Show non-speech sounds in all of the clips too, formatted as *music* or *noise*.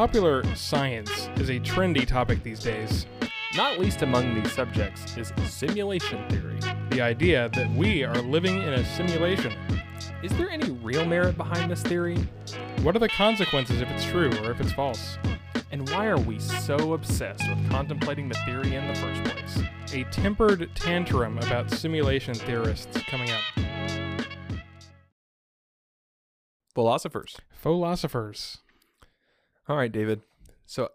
Popular science is a trendy topic these days. Not least among these subjects is simulation theory. The idea that we are living in a simulation. Is there any real merit behind this theory? What are the consequences if it's true or if it's false? And why are we so obsessed with contemplating the theory in the first place? A tempered tantrum about simulation theorists coming up. Philosophers. Philosophers. All right, David. So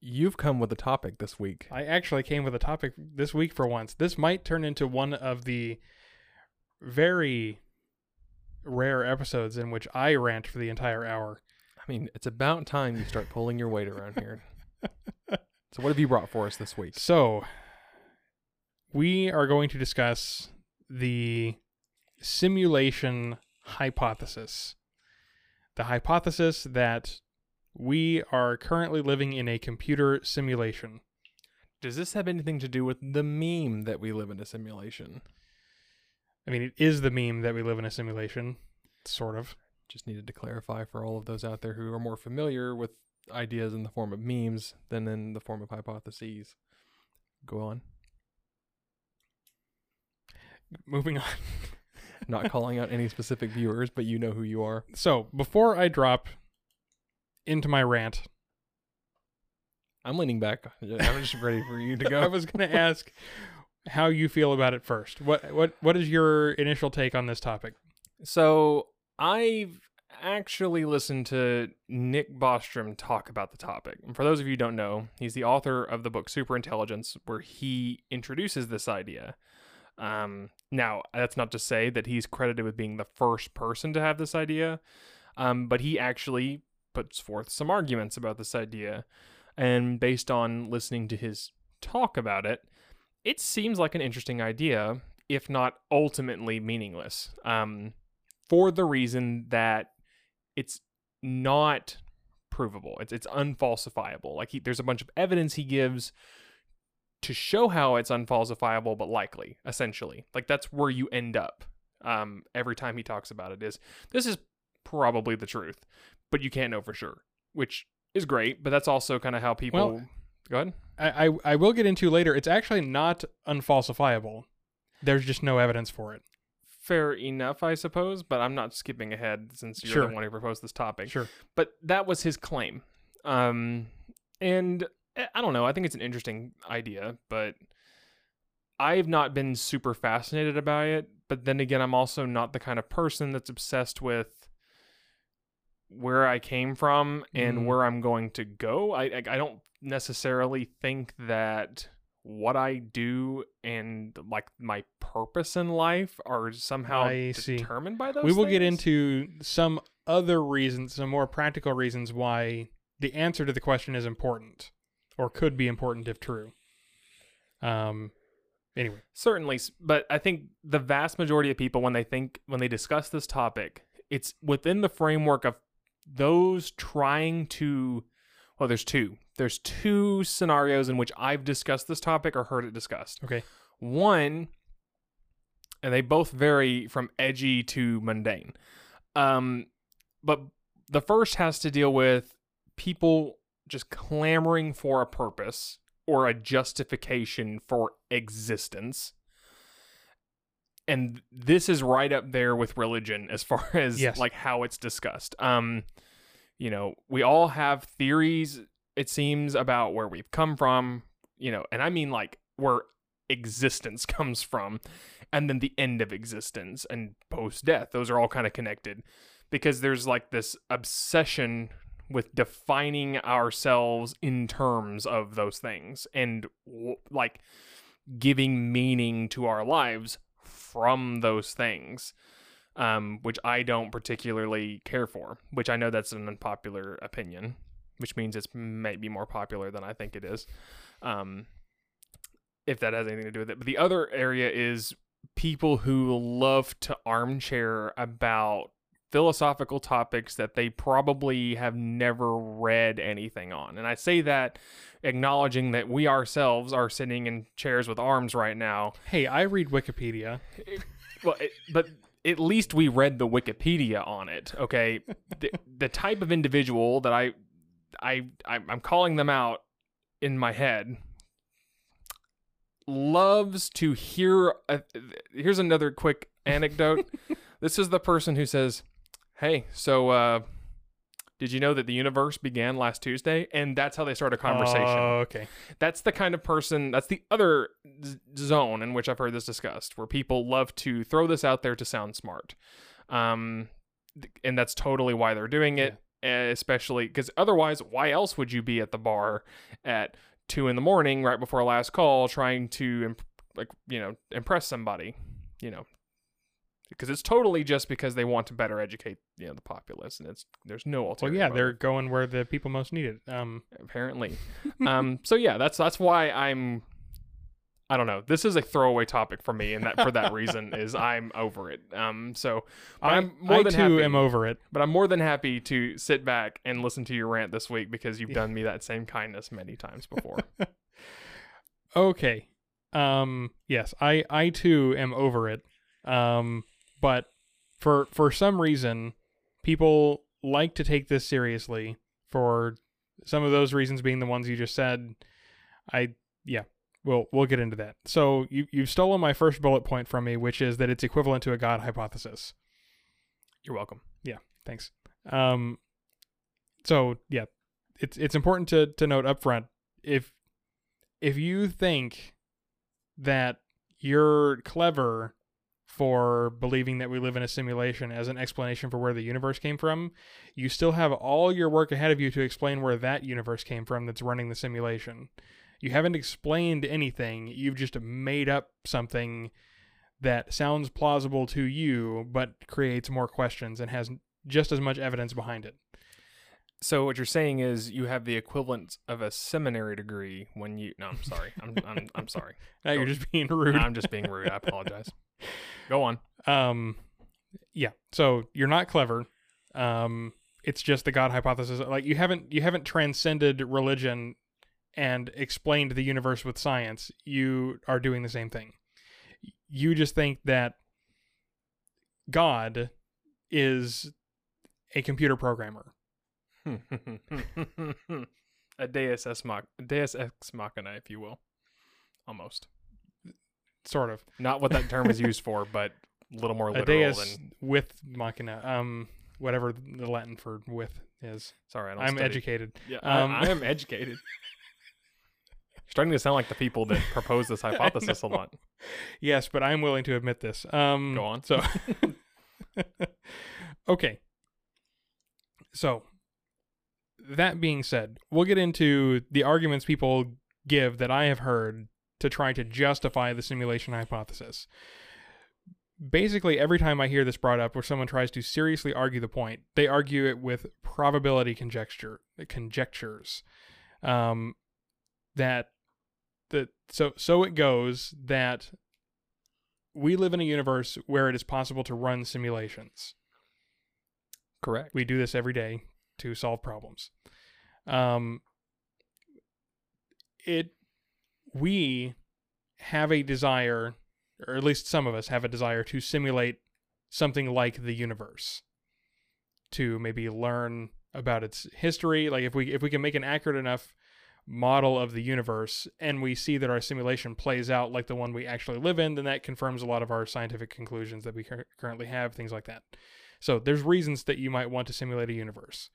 you've come with a topic this week. I actually came with a topic this week for once. This might turn into one of the very rare episodes in which I rant for the entire hour. I mean, it's about time you start pulling your weight around here. *laughs* so what have you brought for us this week? So, we are going to discuss the simulation hypothesis. The hypothesis that we are currently living in a computer simulation. Does this have anything to do with the meme that we live in a simulation? I mean, it is the meme that we live in a simulation, sort of. Just needed to clarify for all of those out there who are more familiar with ideas in the form of memes than in the form of hypotheses. Go on. Moving on. *laughs* Not calling out any specific viewers, but you know who you are. So, before I drop into my rant, I'm leaning back. I'm just ready for you to *laughs* go. I was going to ask how you feel about it first. What what what is your initial take on this topic? So I've actually listened to Nick Bostrom talk about the topic. And for those of you who don't know, he's the author of the book Superintelligence, where he introduces this idea. Um, now, that's not to say that he's credited with being the first person to have this idea, um, but he actually puts forth some arguments about this idea. And based on listening to his talk about it, it seems like an interesting idea, if not ultimately meaningless. Um, for the reason that it's not provable. It's it's unfalsifiable. Like he, there's a bunch of evidence he gives to show how it's unfalsifiable, but likely. Essentially, like that's where you end up. Um, every time he talks about it is this is probably the truth, but you can't know for sure, which is great. But that's also kind of how people. Well, Go ahead. I, I I will get into later. It's actually not unfalsifiable. There's just no evidence for it. Fair enough, I suppose, but I'm not skipping ahead since you're Sure. the one who proposed this topic. Sure. But that was his claim. Um, and eh, I don't know. I think it's an interesting idea, but I've not been super fascinated about it. But then again, I'm also not the kind of person that's obsessed with where I came from and Mm. where I'm going to go. I, I I don't necessarily think that what I do and like my purpose in life are somehow I see. determined by those. we will get into some other reasons, some more practical reasons why the answer to the question is important or could be important if true. Um anyway, certainly but i think the vast majority of people when they think when they discuss this topic it's within the framework of those trying to well there's two. There's two scenarios in which i've discussed this topic or heard it discussed. Okay. one and they both vary from edgy to mundane. Um but the first has to deal with people just clamoring for a purpose or a justification for existence and this is right up there with religion as far *laughs* as Yes. like how it's discussed um you know we all have theories it seems about where we've come from you know and i mean like where existence *laughs* comes from and then the end of existence and post death those are all kind of connected because there's like this obsession with defining ourselves in terms of those things and w- like giving meaning to our lives from those things um, which i don't particularly care for which i know that's an unpopular opinion which means it's maybe more popular than i think it is um, if that has anything to do with it. But the other area is people who love to armchair about philosophical topics that they probably have never read anything on. And I say that acknowledging that we ourselves are sitting in chairs with arms right now. Hey, I read Wikipedia. Well, it, but at least we read the Wikipedia on it, okay? *laughs* the, the type of individual that I I, I I'm calling them out in my head loves to hear a, here's another quick anecdote *laughs* this is the person who says hey so uh did you know that the universe began last tuesday and that's how they start a conversation? Oh, okay. that's the kind of person that's the other z- zone in which i've heard this discussed where people love to throw this out there to sound smart. Um th- and that's totally why they're doing it eh, especially because otherwise why else would you be at the bar at two in the morning right before last call trying to imp- like you know impress somebody you know because it's totally just because they want to better educate you know the populace and it's there's no alternative. Well, yeah, motive they're going where the people most need it. Um, apparently. *laughs* um, so yeah, that's that's why I'm. I don't know. This is a throwaway topic for me, and that for that reason is *laughs* I'm over it. Um, so I, I'm more I than too happy. am over it. but I'm more than happy to sit back and listen to your rant this week because you've done me that same kindness many times before. *laughs* Okay. Um, yes, I I too am over it. Um, but for for some reason, people like to take this seriously. For some of those reasons being the ones you just said, I yeah. We'll we'll get into that. So you you've stolen my first bullet point from me, which is that it's equivalent to a God hypothesis. You're welcome. Yeah, thanks. Um, so yeah, it's it's important to to note up front if if you think that you're clever for believing that we live in a simulation as an explanation for where the universe came from, you still have all your work ahead of you to explain where that universe came from that's running the simulation. You haven't explained anything, you've just made up something that sounds plausible to you but creates more questions and has just as much evidence behind it. So what you're saying is you have the equivalent of a seminary degree when you. No, I'm sorry. I'm I'm, I'm sorry. *laughs* Now you're just being rude. I'm just being rude. I apologize. *laughs* Go on. Um, yeah. So you're not clever. Um, it's just the God hypothesis. Like you haven't you haven't transcended religion and explained the universe with science. You are doing the same thing. You just think that God is a computer programmer. *laughs* a Deus ex mach- Deus ex machina, if you will, almost. Sort of. Not what that term is used for, *laughs* but a little more A literal deus than. with machina. Um, whatever the Latin for with is. Sorry, I don't. I'm study. educated. Yeah, Um, I, I am educated. *laughs* Starting to sound like the people that propose this hypothesis a lot. Yes, but I'm willing to admit this. Um, Go on. So, okay. So, that being said, we'll get into the arguments people give that I have heard to try to justify the simulation hypothesis. Basically, every time I hear this brought up where someone tries to seriously argue the point, they argue it with probability conjecture conjectures. Um, that that so so it goes that we live in a universe where it is possible to run simulations. Correct. We do this every day to solve problems. Um, it we have a desire, or at least some of us have a desire to simulate something like the universe, to maybe learn about its history. Like if we if we can make an accurate enough model of the universe and we see that our simulation plays out like the one we actually live in, then that confirms a lot of our scientific conclusions that we cur- currently have, things like that. So there's reasons that you might want to simulate a universe.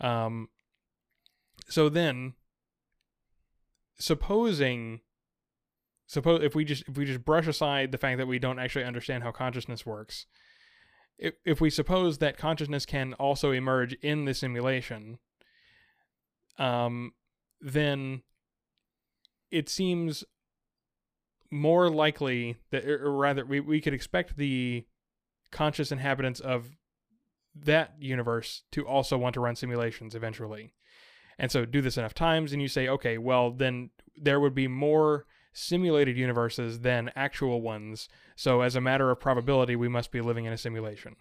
Um, so then, supposing, suppose if we just if we just brush aside the fact that we don't actually understand how consciousness works, if if we suppose that consciousness can also emerge in the simulation, um, then it seems more likely that, or rather, we, we could expect the conscious inhabitants of that universe to also want to run simulations eventually. And so do this enough times, and you say, okay, well, then there would be more simulated universes than actual ones. So, as a matter of probability, we must be living in a simulation.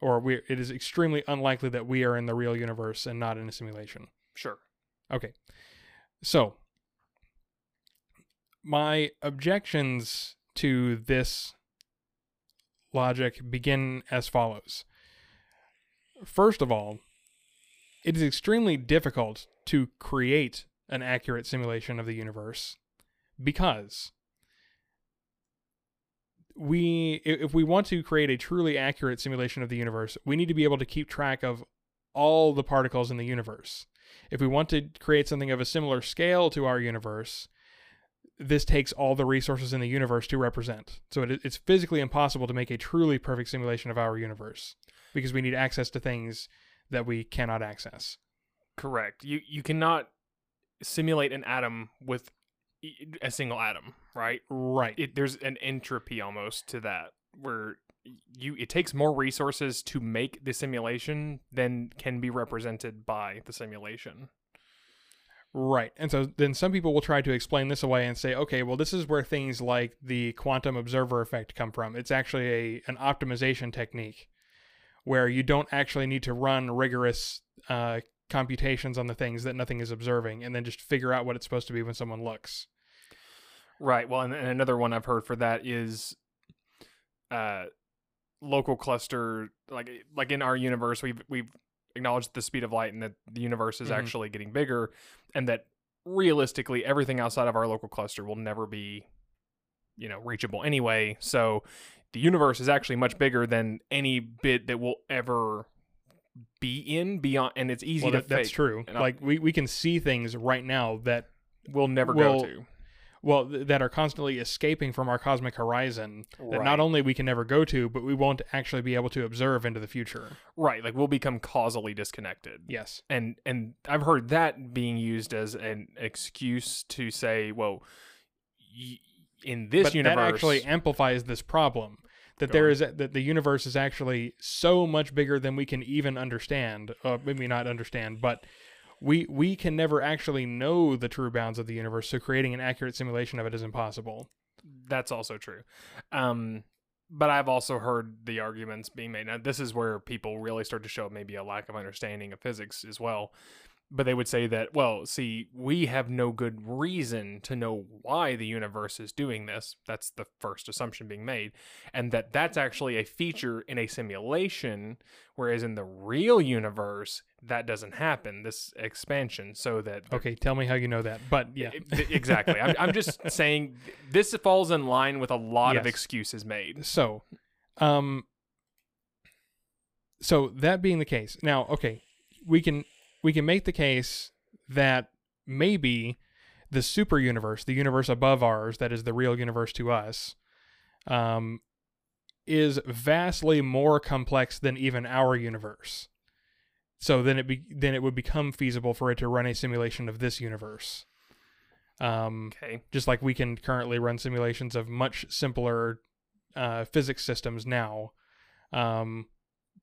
Or we, it is extremely unlikely that we are in the real universe and not in a simulation. Sure. Okay. So, my objections to this logic begin as follows. First of all, it is extremely difficult to create an accurate simulation of the universe because we if we want to create a truly accurate simulation of the universe, we need to be able to keep track of all the particles in the universe. If we want to create something of a similar scale to our universe, this takes all the resources in the universe to represent. So it, it's physically impossible to make a truly perfect simulation of our universe because we need access to things that we cannot access. Correct. You you cannot simulate an atom with a single atom, right? Right. It, there's an entropy almost to that where you it takes more resources to make the simulation than can be represented by the simulation. Right. And so then some people will try to explain this away and say, okay, well, this is where things like the quantum observer effect come from. It's actually a an optimization technique where you don't actually need to run rigorous uh, computations on the things that nothing is observing and then just figure out what it's supposed to be when someone looks. Right. Well, and, and another one I've heard for that is uh local cluster like like in our universe we've we've acknowledged the speed of light and that the universe is Mhm. actually getting bigger and that realistically everything outside of our local cluster will never be you know reachable anyway. So the universe is actually much bigger than any bit that will ever be in beyond and it's easy Well, to that, that's true. And Like we, we can see things right now that we'll never Well, go to. well th- that are constantly escaping from our cosmic horizon that not only we can never go to, but we won't actually be able to observe into the future. Right, like we'll become causally disconnected. Yes. and and I've heard that being used as an excuse to say, well, y- in this but universe, that actually amplifies this problem that there on. is that the universe is actually so much bigger than we can even understand uh, maybe not understand but we we can never actually know the true bounds of the universe so creating an accurate simulation of it is impossible that's also true. Um, but I've also heard the arguments being made. Now, this is where people really start to show maybe a lack of understanding of physics as well. But they would say that, well, see, we have no good reason to know why the universe is doing this. That's the first assumption being made. And that that's actually a feature in a simulation, whereas in the real universe, that doesn't happen, this expansion. So that okay tell me how you know that but yeah exactly. I'm, I'm just *laughs* saying this falls in line with a lot of excuses made. so um so that being the case now okay we can we can make the case that maybe the super universe the universe above ours that is the real universe to us um is vastly more complex than even our universe so then it be then it would become feasible for it to run a simulation of this universe um Okay. just like we can currently run simulations of much simpler uh, physics systems now, um,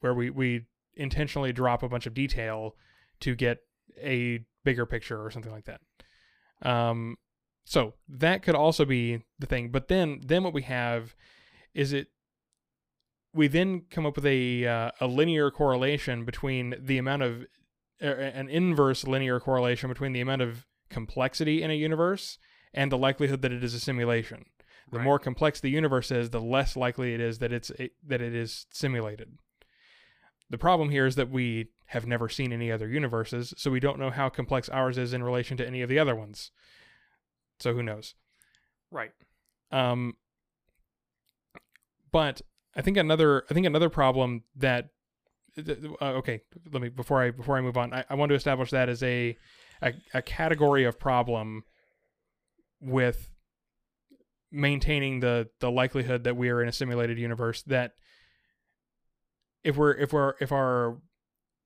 where we, we intentionally drop a bunch of detail to get a bigger picture or something like that. Um, so that could also be the thing. But then then what we have is it we then come up with a uh, a linear correlation between the amount of er, an inverse linear correlation between the amount of complexity in a universe and the likelihood that it is a simulation. The Right. more complex the universe is, the less likely it is that it's a, that it is simulated. The problem here is that we have never seen any other universes, so we don't know how complex ours is in relation to any of the other ones. So who knows? Right. Um, but I think another I think another problem that uh, okay let me before I before I move on I, I want to establish that as a, a a category of problem with maintaining the the likelihood that we are in a simulated universe that if we're if we're if our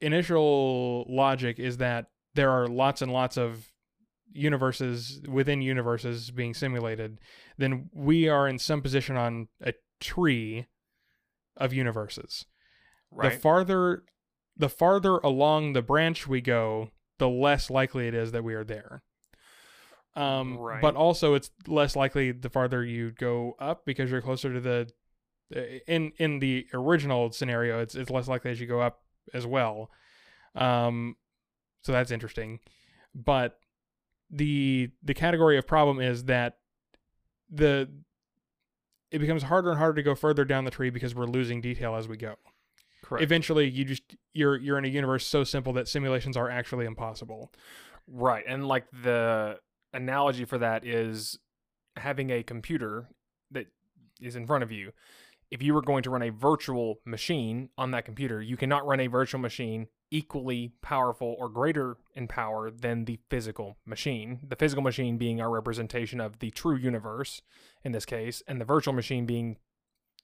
initial logic is that there are lots and lots of universes within universes being simulated then we are in some position on a tree of universes Right. the farther the farther along the branch we go the less likely it is that we are there um Right. but also it's less likely the farther you go up because you're closer to the in in the original scenario it's it's less likely as you go up as well um so that's interesting but the the category of problem is that the it becomes harder and harder to go further down the tree because we're losing detail as we go Correct. eventually you just you're you're in a universe so simple that simulations are actually impossible. Right. And like the analogy for that is having a computer that is in front of you. If you were going to run a virtual machine on that computer, you cannot run a virtual machine equally powerful or greater in power than the physical machine. The physical machine being our representation of the true universe in this case, and the virtual machine being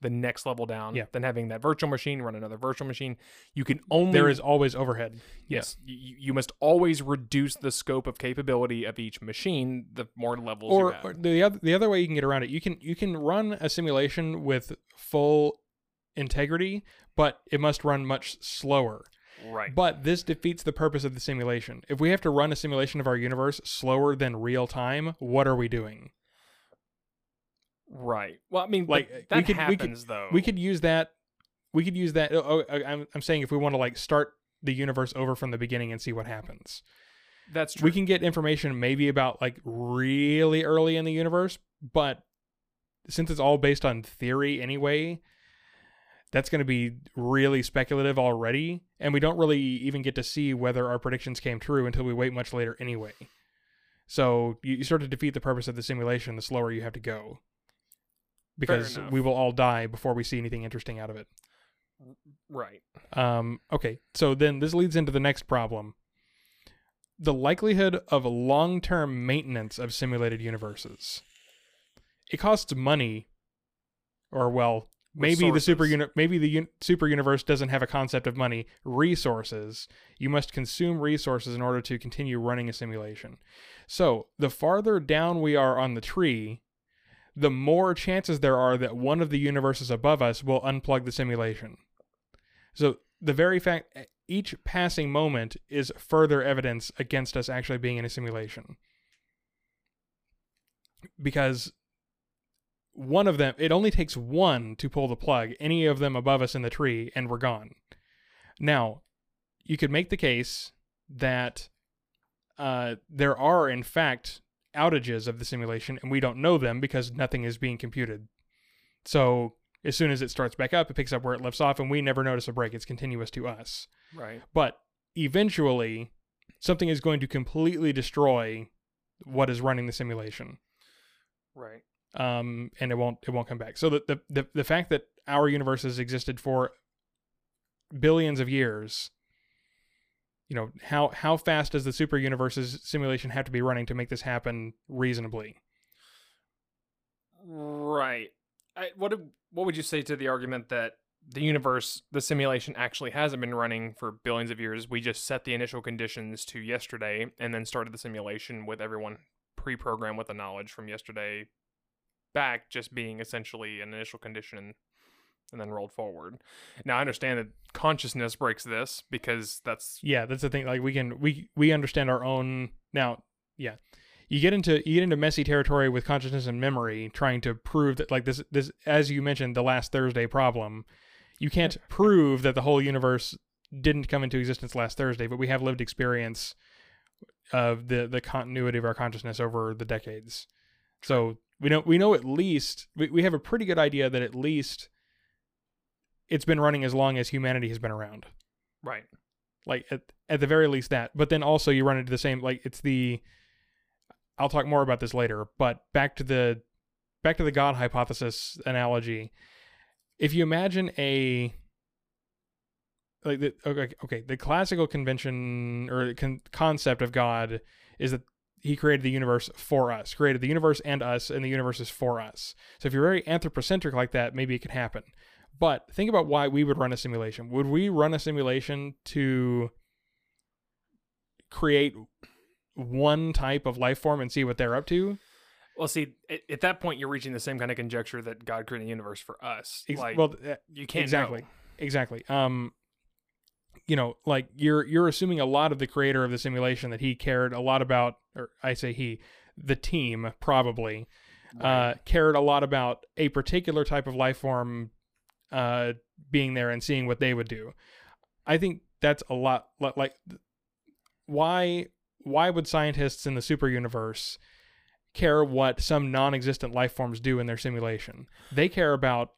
the next level down. Yeah. Then having that virtual machine run another virtual machine. You can only There is always overhead. Yes, you, you must always reduce the scope of capability of each machine. The more levels Or, have. or the other the other way you can get around it, you can you can run a simulation with full integrity, but it must run much slower. right. But this defeats the purpose of the simulation. If we have to run a simulation of our universe slower than real time, what are we doing? Right. Well, I mean, Like, uh, we that could- we could- happens though. We could use that. We could use that. Oh, oh, I'm I'm saying if we want to like start the universe over from the beginning and see what happens. That's true. We can get information maybe about like really early in the universe, but since it's all based on theory anyway, that's going to be really speculative already, and we don't really even get to see whether our predictions came true until we wait much later anyway. So you, you start to defeat the purpose of the simulation the slower you have to go. Because we will all die before we see anything interesting out of it. right. Um, okay, so then this leads into the next problem. The likelihood of long term maintenance of simulated universes. It costs money, or well, maybe the super uni- maybe the un- super universe doesn't have a concept of money. Resources. You must consume resources in order to continue running a simulation. So the farther down we are on the tree, the more chances there are that one of the universes above us will unplug the simulation. So the very fact each passing moment is further evidence against us actually being in a simulation. Because one of them, it only takes one to pull the plug, any of them above us in the tree, and we're gone. Now, you could make the case that uh, there are, in fact, outages of the simulation, and we don't know them because nothing is being computed. So as soon as it starts back up, it picks up where it left off, and we never notice a break. It's continuous to us. Right. But eventually, something is going to completely destroy what is running the simulation, Right. um, and it won't it won't come back. So the, the the the fact that our universe has existed for billions of years, you know how how fast does the super universe's simulation have to be running to make this happen reasonably? Right. I, what what would you say to the argument that the universe, the simulation actually hasn't been running for billions of years? We just set the initial conditions to yesterday and then started the simulation with everyone pre-programmed with the knowledge from yesterday back just being essentially an initial condition and then rolled forward. Now I understand that consciousness breaks this because that's yeah that's the thing like we can we we understand our own now yeah you get into you get into messy territory with consciousness and memory trying to prove that like this this as you mentioned the last thursday problem you can't *laughs* prove that the whole universe didn't come into existence last thursday but we have lived experience of the the continuity of our consciousness over the decades so we know we know at least we, we have a pretty good idea that at least it's been running as long as humanity has been around. Right. like at, at the very least that. But then also you run into the same like it's the i'll talk more about this later but back to the back to the god hypothesis analogy. If you imagine a like the okay okay the classical convention or con- concept of god is that he created the universe for us created the universe and us and the universe is for us. So if you're very anthropocentric like that maybe it could happen but think about why we would run a simulation. Would we run a simulation to create one type of life form and see what they're up to? Well, see, at, at that point, you're reaching the same kind of conjecture that God created the universe for us. Ex- like, well, uh, you can't exactly. know. exactly. Um, you know, like you're you're assuming a lot of the creator of the simulation that he cared a lot about, or I say he, the team probably uh, cared a lot about a particular type of life form uh, being there and seeing what they would do. I think that's a lot like why why would scientists in the super universe care what some non-existent life forms do in their simulation? They care about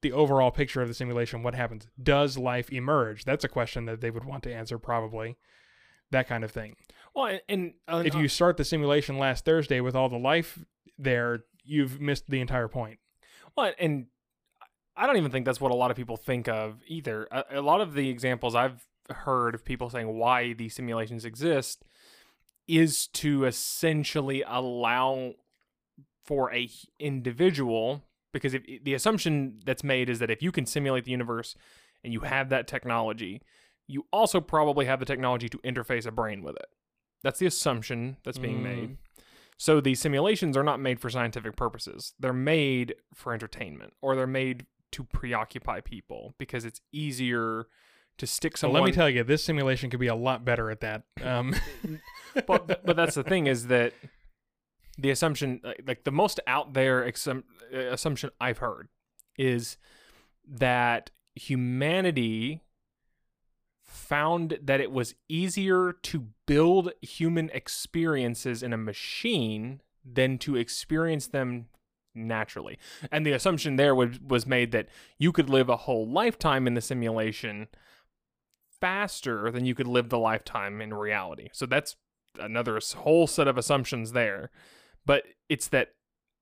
the overall picture of the simulation, what happens? Does life emerge? That's a question that they would want to answer, probably. That kind of thing. Well, and, and uh, If you start the simulation last Thursday with all the life there, you've missed the entire point. Well, and I don't even think that's what a lot of people think of either. A, a lot of the examples I've heard of people saying why these simulations exist is to essentially allow for a individual because if the assumption that's made is that if you can simulate the universe and you have that technology, you also probably have the technology to interface a brain with it. That's the assumption that's being Mm. made. So these simulations are not made for scientific purposes. They're made for entertainment or they're made to preoccupy people because it's easier to stick So someone let me tell you, this simulation could be a lot better at that. Um, *laughs* but but that's the thing is that the assumption like, like the most out there exum- uh, assumption I've heard is that humanity found that it was easier to build human experiences in a machine than to experience them naturally. And the assumption there was was made that you could live a whole lifetime in the simulation faster than you could live the lifetime in reality. So that's another whole set of assumptions there. But it's that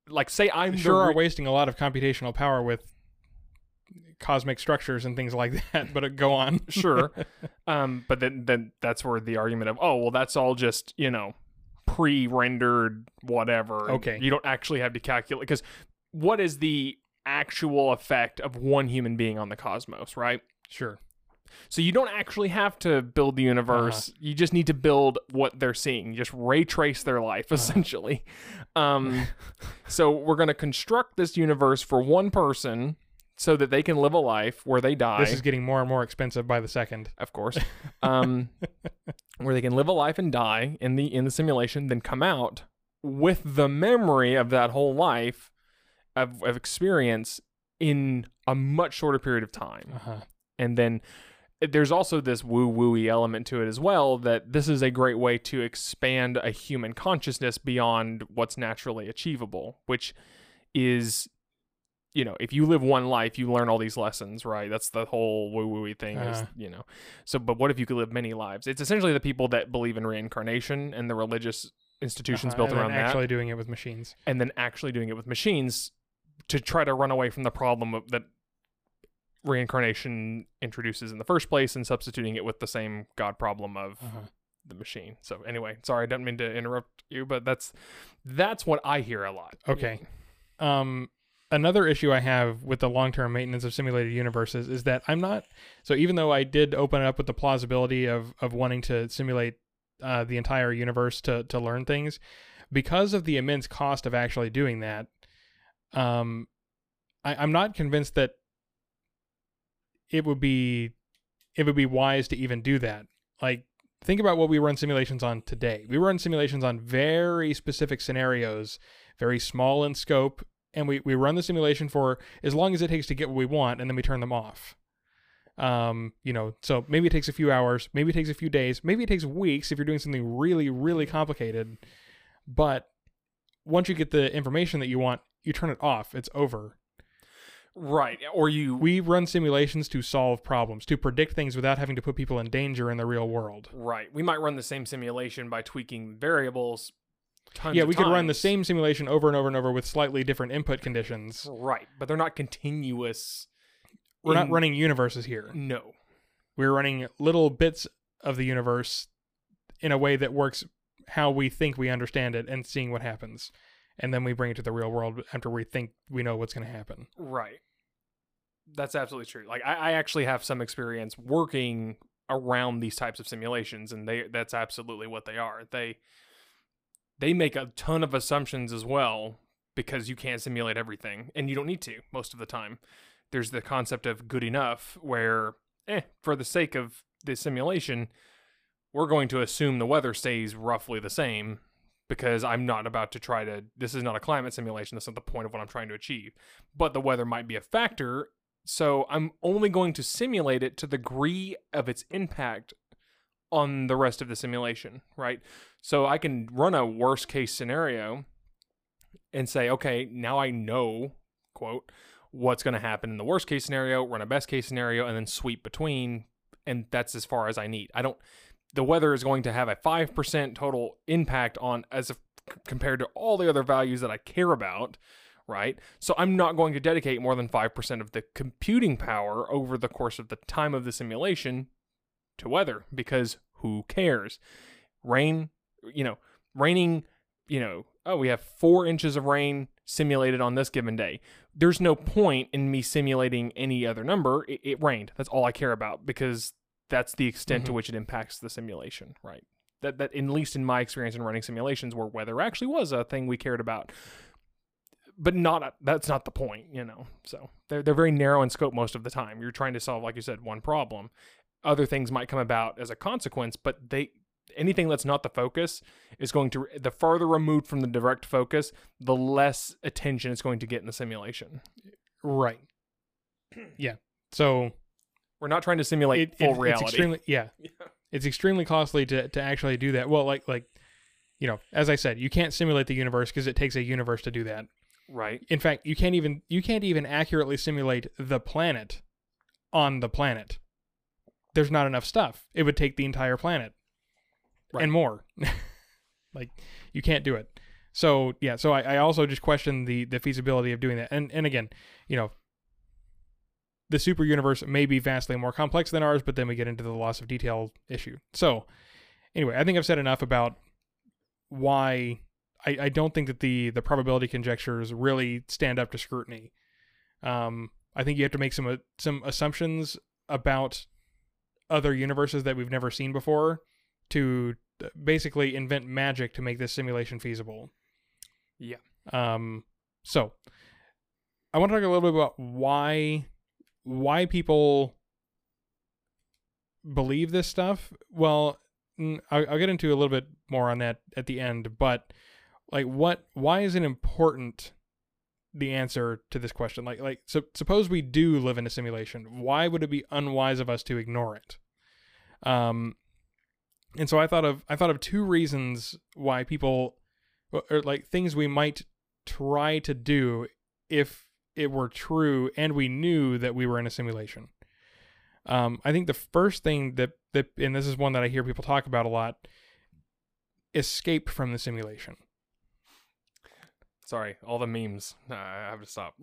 like say I'm sure are re- wasting a lot of computational power with cosmic structures and things like *laughs* that. But go on. sure. *laughs* Um, but then then that's where the argument of oh well that's all just you know pre-rendered whatever. Okay. you don't actually have to calculate because what is the actual effect of one human being on the cosmos, right? Sure. So you don't actually have to build the universe. You just need to build what they're seeing. You just ray trace their life essentially. Um, *laughs* so we're going to construct this universe for one person so that they can live a life where they die. This is getting more and more expensive by the second. of course, *laughs* um, *laughs* where they can live a life and die in the in the simulation, then come out with the memory of that whole life of, of experience in a much shorter period of time Uh-huh. and then eh, there's also this woo wooey element to it as well that this is a great way to expand a human consciousness beyond what's naturally achievable which is you know if you live one life you learn all these lessons right that's the whole woo woo thing is Uh-huh. you know so but what if you could live many lives it's essentially the people that believe in reincarnation and the religious institutions Uh-huh. built And then around that actually doing it with machines. and then actually doing it with machines to try to run away from the problem of, that reincarnation introduces in the first place and substituting it with the same god problem of Uh-huh. the machine. So anyway, sorry, I don't mean to interrupt you, but that's that's what I hear a lot. Okay. Um, another issue I have with the long-term maintenance of simulated universes is that I'm not. So even though I did open it up with the plausibility of of wanting to simulate uh, the entire universe to to learn things, because of the immense cost of actually doing that, um, I, I'm not convinced that it would be it would be wise to even do that. Like think about what we run simulations on today. We run simulations on very specific scenarios, very small in scope, and we, we run the simulation for as long as it takes to get what we want, and then we turn them off. Um, you know, so maybe it takes a few hours, maybe it takes a few days, maybe it takes weeks if you're doing something really, really complicated. But once you get the information that you want, you turn it off. It's over. Right. Or you We run simulations to solve problems, to predict things without having to put people in danger in the real world. right. We might run the same simulation by tweaking variables. Yeah, we could run the same simulation over and over and over with slightly different input conditions. Right, but they're not continuous. We're not running universes here. No. We're running little bits of the universe in a way that works how we think we understand it and seeing what happens. And then we bring it to the real world after we think we know what's going to happen. Right. That's absolutely true. Like I, I actually have some experience working around these types of simulations, and they that's absolutely what they are. They they make a ton of assumptions as well because you can't simulate everything, and you don't need to most of the time. There's the concept of good enough, where eh, for the sake of the simulation, we're going to assume the weather stays roughly the same because I'm not about to try to. This is not a climate simulation. That's not the point of what I'm trying to achieve. But the weather might be a factor, so I'm only going to simulate it to the degree of its impact on the rest of the simulation, right? So I can run a worst case scenario and say, okay, now I know, quote, what's going to happen in the worst case scenario, run a best case scenario, and then sweep between. And that's as far as I need. I don't. The weather is going to have a five percent total impact on as if compared to all the other values that I care about, right? So I'm not going to dedicate more than five percent of the computing power over the course of the time of the simulation to weather because who cares? Rain, you know, raining, you know, oh, we have four inches of rain simulated on this given day. There's no point in me simulating any other number. It, it rained. That's all I care about because that's the extent to Mhm. which it impacts the simulation, right? That that at least in my experience in running simulations where weather actually was a thing we cared about. But not that's not the point, you know. So they're they're very narrow in scope most of the time. You're trying to solve, like you said, one problem. Other things might come about as a consequence, but they anything that's not the focus is going to the farther removed from the direct focus, the less attention it's going to get in the simulation. Right. *clears throat* Yeah. So We're not trying to simulate it, full it- reality. It's extremely *laughs* yeah. It's extremely costly to to actually do that. Well, like like you know, as I said, you can't simulate the universe because it takes a universe to do that. right. In fact, you can't even you can't even accurately simulate the planet on the planet. There's not enough stuff. It would take the entire planet Right. and more. *laughs* like you can't do it. So yeah, so I, I also just question the the feasibility of doing that. And and again, you know, the super universe may be vastly more complex than ours, but then we get into the loss of detail issue. So anyway, I think I've said enough about why I, I don't think that the the probability conjectures really stand up to scrutiny. Um, I think you have to make some uh, some assumptions about other universes that we've never seen before to basically invent magic to make this simulation feasible. Yeah. Um. So I want to talk a little bit about why why people believe this stuff. Well, I'll, I'll get into a little bit more on that at the end, but like what why is it important the answer to this question like like so, suppose we do live in a simulation why would it be unwise of us to ignore it um and so i thought of i thought of two reasons why people or, like things we might try to do if it were true and we knew that we were in a simulation um i think the first thing that that and this is one that i hear people talk about a lot escape from the simulation Sorry, all the memes. Nah, I have to stop.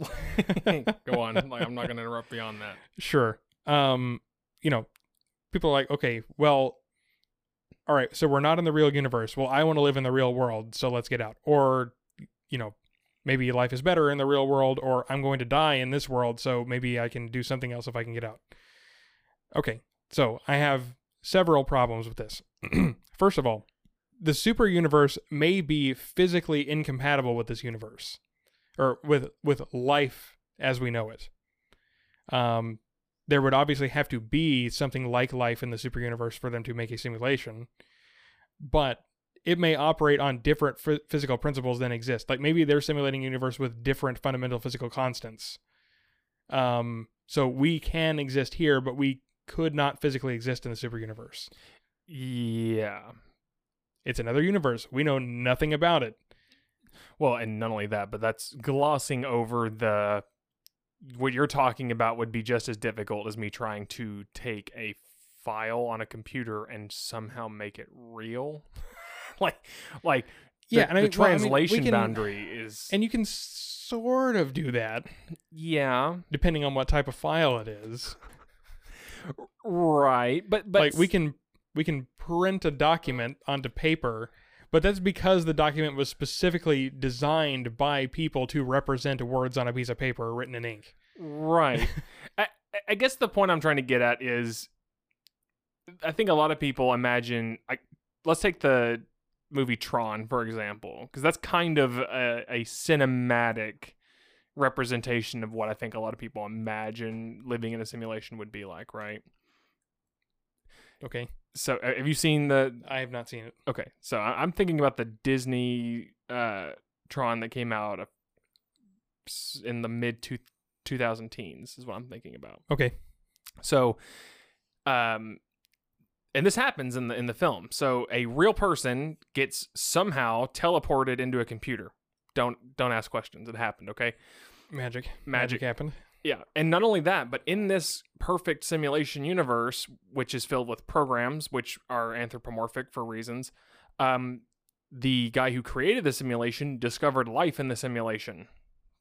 *laughs* Go *laughs* on. Like I'm not going to interrupt beyond that. Sure. Um, you know, people are like, okay, well, all right, so we're not in the real universe. Well, I want to live in the real world, so let's get out. Or, you know, maybe life is better in the real world, or I'm going to die in this world, so maybe I can do something else if I can get out. Okay, so I have several problems with this. *clears throat* First of all, the super universe may be physically incompatible with this universe or with with life as we know it. Um, there would obviously have to be something like life in the super universe for them to make a simulation, but it may operate on different ph- physical principles than exist. Like maybe they're simulating a universe with different fundamental physical constants. Um, so we can exist here, but we could not physically exist in the super universe. Yeah. It's another universe. We know nothing about it. Well, and not only that, but that's glossing over the what you're talking about would be just as difficult as me trying to take a file on a computer and somehow make it real. *laughs* like like the, Yeah, and I the mean, well, I mean, translation can- boundary is And you can sort of do that yeah, depending on what type of file it is. right. But but like we can we can print a document onto paper but that's because the document was specifically designed by people to represent words on a piece of paper written in ink Right. *laughs* I, I guess the point I'm trying to get at is I think a lot of people imagine. I, let's take the movie Tron, for example, because that's kind of a, a cinematic representation of what I think a lot of people imagine living in a simulation would be like, right? Okay So, uh, have you seen the i have not seen it Okay, so I- I'm thinking about the Disney uh, Tron that came out in the mid two 2000 teens is what I'm thinking about. okay So, um, and this happens in the in the film. So a real person gets somehow teleported into a computer. Don't don't ask questions. It happened. Okay. Magic. Magic. happened. Yeah, and not only that, but in this perfect simulation universe, which is filled with programs which are anthropomorphic for reasons, um, the guy who created the simulation discovered life in the simulation.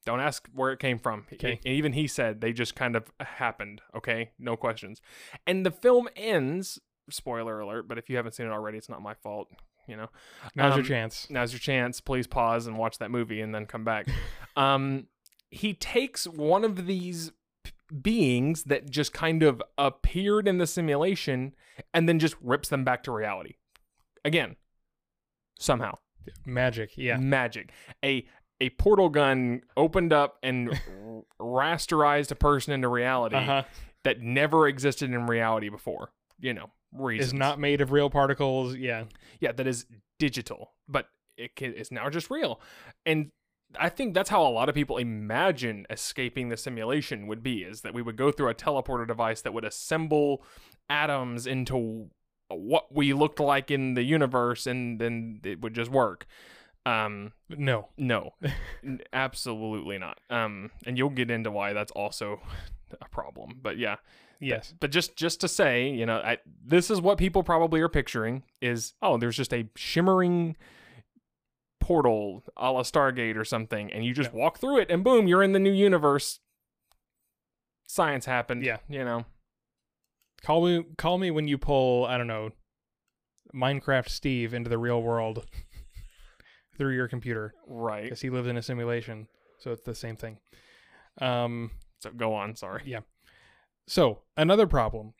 Don't ask where it came from. Okay. E- even he said they just kind of happened. Okay, no questions. And the film ends. Spoiler alert! But if you haven't seen it already, it's not my fault. You know. Now's your Um, chance. now's your chance. Please pause and watch that movie and then come back. *laughs* um, he takes one of these p- beings that just kind of appeared in the simulation and then just rips them back to reality. Again, somehow Magic. Yeah. magic. A a portal gun opened up and *laughs* rasterized a person into reality Uh huh. that never existed in reality before. You know, reasons. Is not made of real particles. Yeah. yeah that is digital but it's now just real and i think that's how a lot of people imagine escaping the simulation would be is that we would go through a teleporter device that would assemble atoms into what we looked like in the universe and then it would just work um No. no *laughs* absolutely not um and you'll get into why that's also a problem but yeah Yes. but just just to say, you know, I, this is what people probably are picturing is oh, there's just a shimmering portal a la Stargate or something, and you just walk through it, and boom, you're in the new universe. Science happened. Yeah. you know. Call me. Call me when you pull. I don't know. Minecraft Steve into the real world *laughs* through your computer Right. because he lives in a simulation. So it's the same thing. Um. So go on. Sorry. Yeah. So another problem.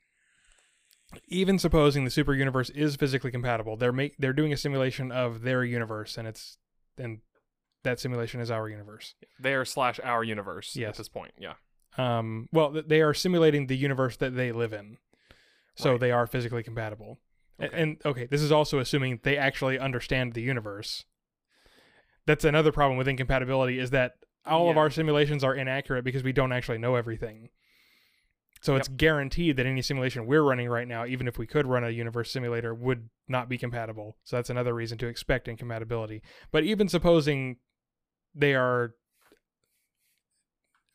Even supposing the super universe is physically compatible, they're make they're doing a simulation of their universe, and it's and that simulation is our universe. Their slash our universe Yes. at this point. Yeah. Um, well, they are simulating the universe that they live in, so Right. they are physically compatible. Okay. And, okay, this is also assuming they actually understand the universe. That's another problem with incompatibility is that all of our simulations are inaccurate because we don't actually know everything. So it's guaranteed that any simulation we're running right now, even if we could run a universe simulator, would not be compatible. So that's another reason to expect incompatibility. But even supposing they are,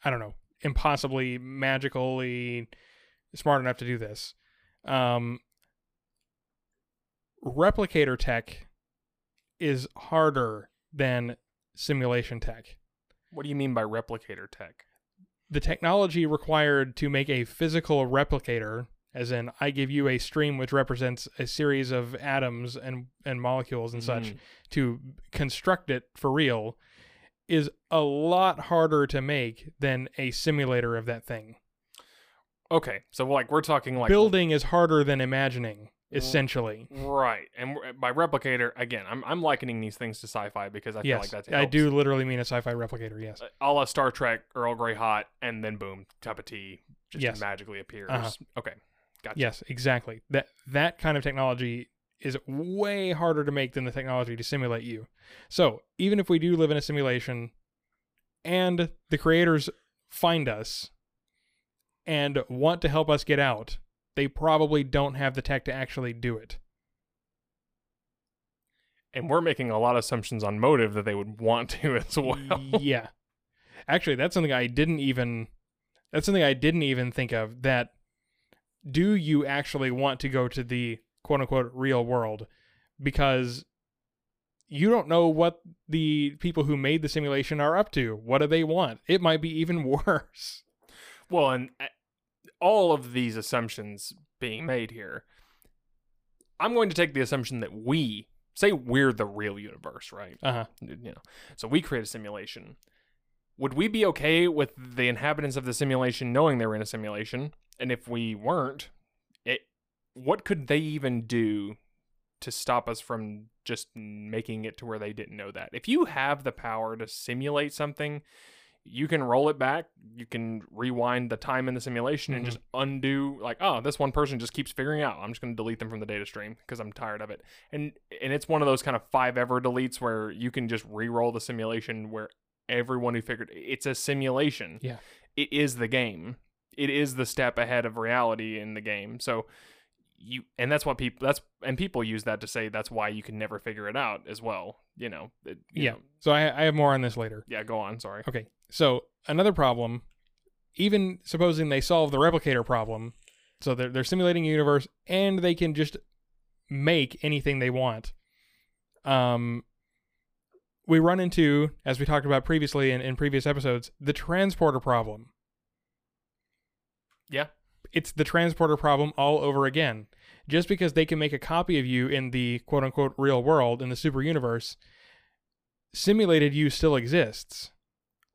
I don't know, impossibly magically smart enough to do this, um, replicator tech is harder than simulation tech What do you mean by replicator tech? The technology required to make a physical replicator, as in I give you a stream which represents a series of atoms and, and molecules and such, Mm. to construct it for real, is a lot harder to make than a simulator of that thing. Okay, so like we're talking like Building is harder than imagining, essentially. Right, and by replicator again, I'm I'm likening these things to sci-fi because I feel yes, like that's I do literally mean a sci-fi replicator. Yes, a la Star Trek, Earl Grey hot, and then boom, cup of tea just Yes. magically appears. Uh-huh. Okay, gotcha. yes, exactly. That that kind of technology is way harder to make than the technology to simulate you. So even if we do live in a simulation, and the creators find us and want to help us get out, they probably don't have the tech to actually do it. And we're making a lot of assumptions on motive that they would want to *laughs* as well. yeah. Actually, that's something I didn't even that's something I didn't even think of that do you actually want to go to the quote unquote real world because you don't know what the people who made the simulation are up to. What do they want? It might be even *laughs* worse. Well, and all of these assumptions being made here, I'm going to take the assumption that we say we're the real universe, right? Uh-huh. you know so we create a simulation would we be okay with the inhabitants of the simulation knowing they were in a simulation and if we weren't it what could they even do to stop us from just making it to where they didn't know that if you have the power to simulate something you can roll it back you can rewind the time in the simulation and Mhm. just undo like oh this one person just keeps figuring out i'm just going to delete them from the data stream because i'm tired of it and and it's one of those kind of five ever deletes where you can just re-roll the simulation where everyone who figured it's a simulation Yeah. it is the game it is the step ahead of reality in the game so you and that's what people that's and people use that to say that's why you can never figure it out as well. You know. It, you Yeah. know- So I, I have more on this later. yeah. Go on. Sorry. Okay. So another problem, even supposing they solve the replicator problem, so they're they're simulating a universe and they can just make anything they want. Um we run into, as we talked about previously in, in previous episodes, the transporter problem. Yeah. It's the transporter problem all over again. Just because they can make a copy of you in the quote unquote real world, in the super universe, simulated you still exists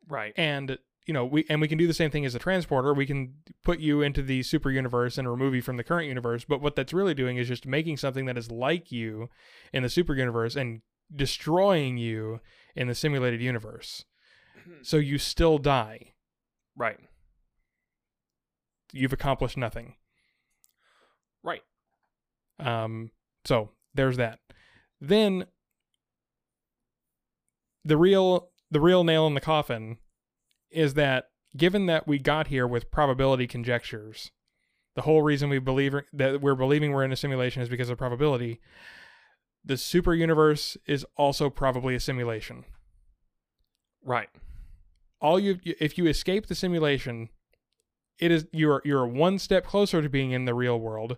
Right. and you know we and we can do the same thing as a transporter we can put you into the super universe and remove you from the current universe but what that's really doing is just making something that is like you in the super universe and destroying you in the simulated universe so you still die Right. you've accomplished nothing Right. Um, so there's that. Then the real the real nail in the coffin is that given that we got here with probability conjectures, the whole reason we believe that we're believing we're in a simulation is because of probability. The super universe is also probably a simulation. Right. All you if you escape the simulation, it is you're you're one step closer to being in the real world.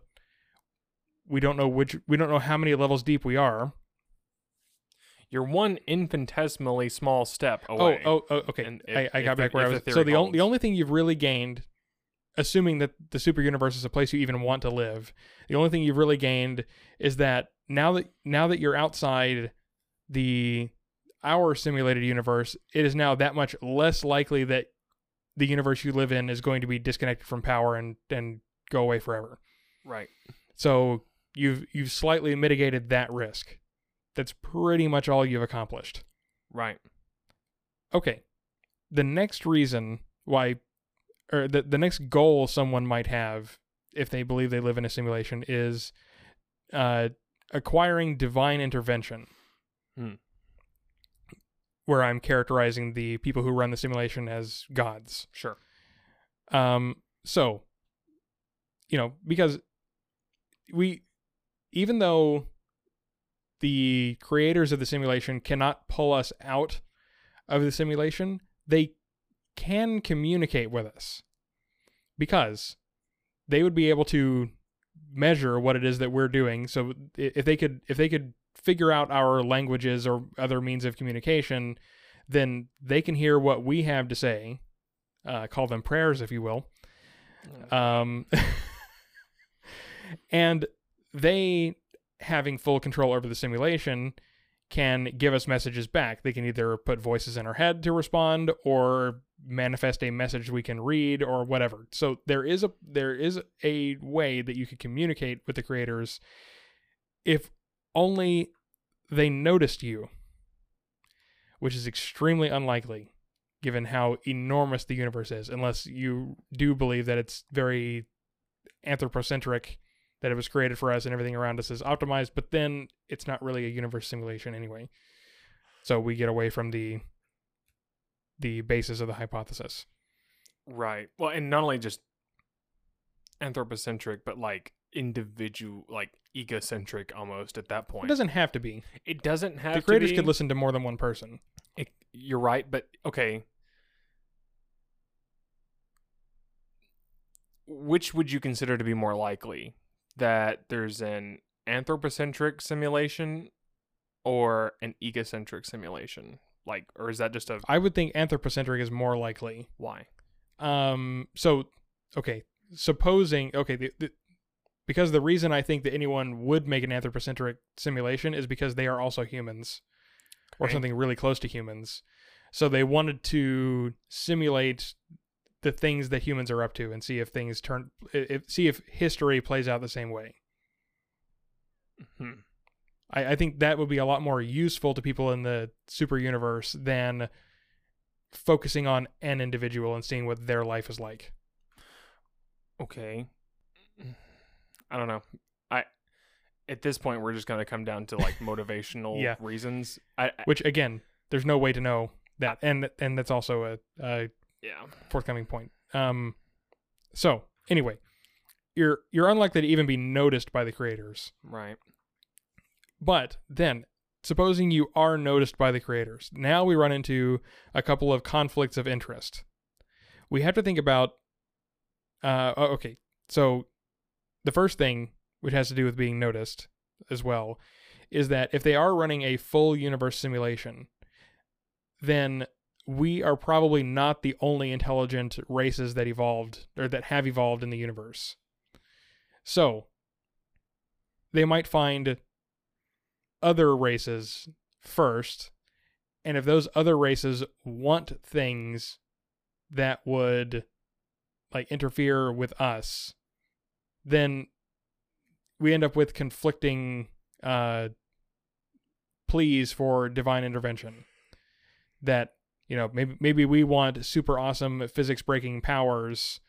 We don't know which we don't know how many levels deep we are. You're one infinitesimally small step Oh, away. oh, oh, okay. And I, if- I got if the- back where I was. the So the only the only thing you've really gained, assuming that the super universe is a place you even want to live, the only thing you've really gained is that now that now that you're outside the our simulated universe, it is now that much less likely that the universe you live in is going to be disconnected from power and and go away forever. Right. So you've you've slightly mitigated that risk. That's pretty much all you've accomplished. Right. Okay. The next reason why, or the, the next goal someone might have if they believe they live in a simulation is uh, acquiring divine intervention. Hmm. Where I'm characterizing the people who run the simulation as gods. Sure. Um, so, you know, because we, even though the creators of the simulation cannot pull us out of the simulation, they can communicate with us because they would be able to measure what it is that we're doing. So if they could, if they could figure out our languages or other means of communication, then they can hear what we have to say. Uh, call them prayers, if you will. Um, *laughs* and they, having full control over the simulation, can give us messages back. They can either put voices in our head to respond or manifest a message we can read or whatever. So there is a there is a way that you could communicate with the creators if only they noticed you, which is extremely unlikely given how enormous the universe is, unless you do believe that it's very anthropocentric, that it was created for us and everything around us is optimized, but then it's not really a universe simulation anyway. So we get away from the the basis of the hypothesis. Right. Well, and not only just anthropocentric, but like individual, like egocentric almost at that point. It doesn't have to be. It doesn't have to be. the creators could listen to more than one person. It, you're right, but okay. Which would you consider to be more likely? That there's an anthropocentric simulation or an egocentric simulation? Like, or is that just a I would think anthropocentric is more likely. why? Um. So, okay. Supposing okay, the, the, because the reason I think that anyone would make an anthropocentric simulation is because they are also humans, or something really close to humans. So they wanted to simulate the things that humans are up to and see if things turn, if, see if history plays out the same way. Hmm. I, I think that would be a lot more useful to people in the super universe than focusing on an individual and seeing what their life is like. Okay. I don't know. I at this point we're just gonna come down to like *laughs* motivational Yeah. reasons. I, I Which again, there's no way to know that, and and that's also a, a yeah. forthcoming point. Um, so anyway, you're you're unlikely to even be noticed by the creators. Right. But then, supposing you are noticed by the creators, now we run into a couple of conflicts of interest. We have to think about. Uh, okay, so the first thing, which has to do with being noticed as well, is that if they are running a full universe simulation, then we are probably not the only intelligent races that evolved or that have evolved in the universe. So, they might find other races first, and if those other races want things that would like interfere with us, then we end up with conflicting uh, pleas for divine intervention. That you know maybe maybe we want super awesome physics breaking powers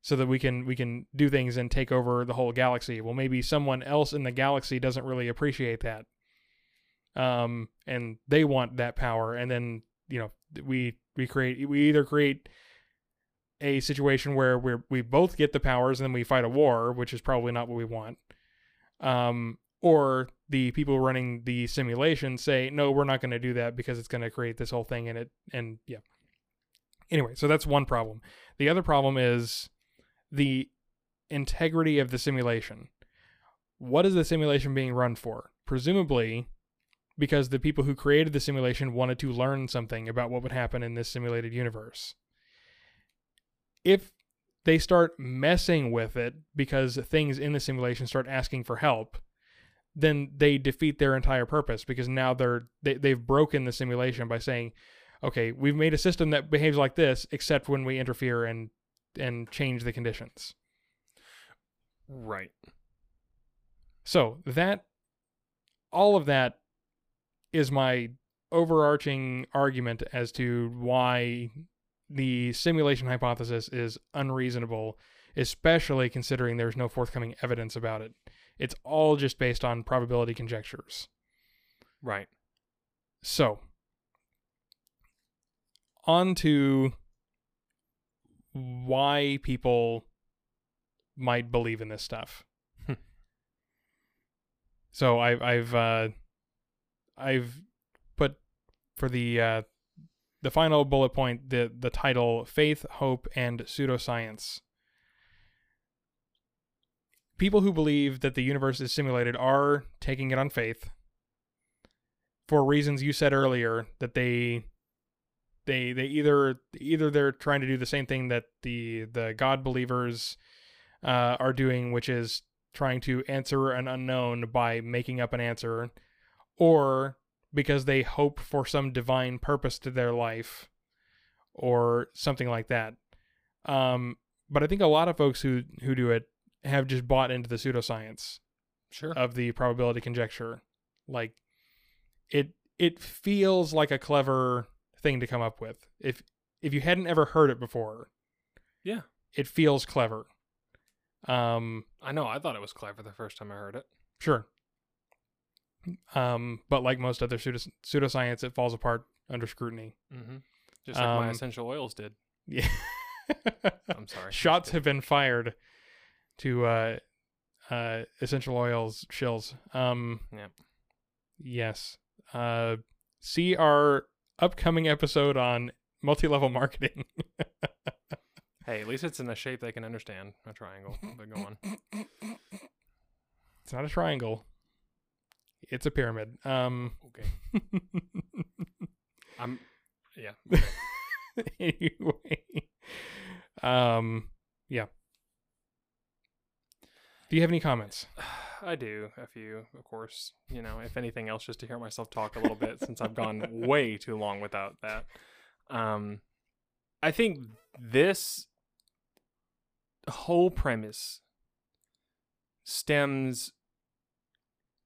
so that we can we can do things and take over the whole galaxy. Well, maybe someone else in the galaxy doesn't really appreciate that. Um, and they want that power, and then you know we we create we either create a situation where we we both get the powers and then we fight a war, which is probably not what we want. Um, or the people running the simulation say, no, we're not going to do that because it's going to create this whole thing and it and yeah. Anyway, so that's one problem. The other problem is the integrity of the simulation. What is the simulation being run for? Presumably because the people who created the simulation wanted to learn something about what would happen in this simulated universe. If they start messing with it because things in the simulation start asking for help, then they defeat their entire purpose because now they're they, they've broken the simulation by saying, okay, we've made a system that behaves like this, except when we interfere and and change the conditions. Right. So that all of that is my overarching argument as to why the simulation hypothesis is unreasonable, especially considering there's no forthcoming evidence about it. It's all just based on probability conjectures. Right. So, on to why people might believe in this stuff. so I've I've uh, I've put for the uh, the final bullet point the the title faith, hope, and pseudoscience. People who believe that the universe is simulated are taking it on faith for reasons you said earlier that they they they either either they're trying to do the same thing that the the god believers uh, are doing which is trying to answer an unknown by making up an answer or because they hope for some divine purpose to their life or something like that. Um, but i think a lot of folks who who do it have just bought into the pseudoscience Sure. of the probability conjecture like it it feels like a clever thing to come up with if if you hadn't ever heard it before Yeah. it feels clever um I know. I thought it was clever the first time I heard it. sure um but like most other pseudo- pseudoscience it falls apart under scrutiny Mm-hmm. Just like my Um, essential oils did. yeah I'm sorry. *laughs* shots have been fired to uh uh essential oils shills um Yep. yes uh see our upcoming episode on multi-level marketing *laughs* Hey, at least it's in a shape they can understand. A triangle. But go on. it's not a triangle it's a pyramid um Okay. *laughs* I'm. Yeah. *laughs* anyway um yeah do you have any comments I do a few, of course. You know, if anything else, just to hear myself talk a little bit, since I've gone *laughs* way too long without that. Um, I think this whole premise stems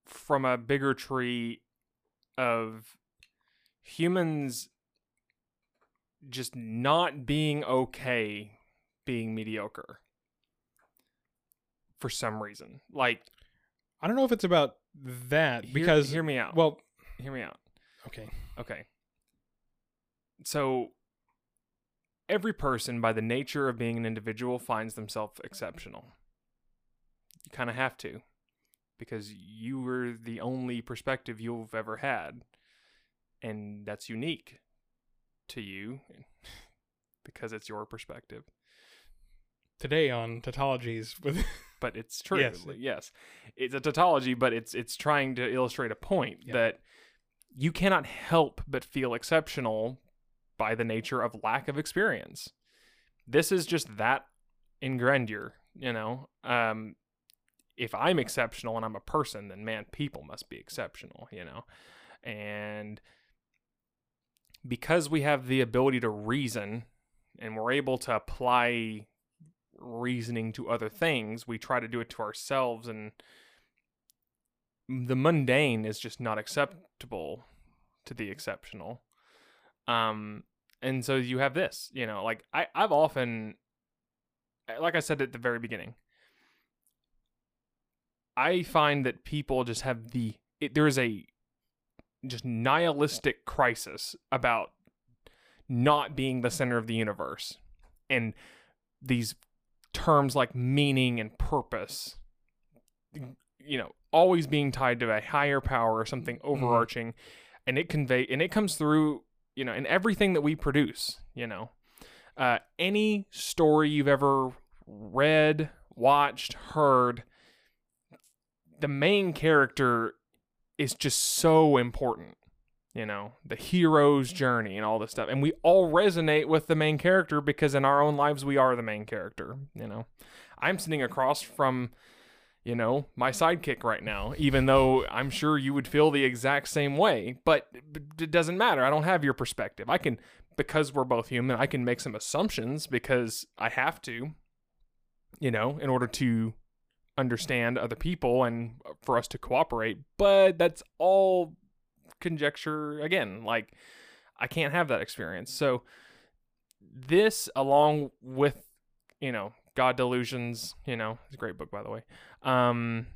from a bigger tree of humans just not being okay being mediocre for some reason. Like i don't know if it's about that Hear- because hear me out. well hear me out. okay Okay. So every person by the nature of being an individual finds themselves exceptional. You kind of have to because you were the only perspective you've ever had. And that's unique to you *laughs* because it's your perspective. Today on tautologies with *laughs* But it's true. Yes. Yes. It's a tautology, but it's it's trying to illustrate a point Yeah. that you cannot help but feel exceptional by the nature of lack of experience. This is just that in grandeur, you know. Um if I'm exceptional and I'm a person, then man, people must be exceptional, you know. And because we have the ability to reason and we're able to apply reasoning to other things, we try to do it to ourselves and the mundane is just not acceptable to the exceptional. Um and so you have this, you know, like I I've often like I said at the very beginning, I find that people just have the it, there is a just nihilistic crisis about not being the center of the universe and these terms like meaning and purpose you know always being tied to a higher power or something overarching. And it convey and it comes through you know in everything that we produce you know. Uh, any story you've ever read watched heard the main character is just so important you know the hero's journey and all this stuff. And we all resonate with the main character because in our own lives we are the main character you know. I'm sitting across from you know my sidekick right now even though i'm sure you would feel the exact same way but it doesn't matter. I don't have your perspective. I can because we're both human i can make some assumptions because i have to you know in order to understand other people and for us to cooperate but that's all conjecture again like i can't have that experience. So this along with you know god delusions you know it's a great book by the way um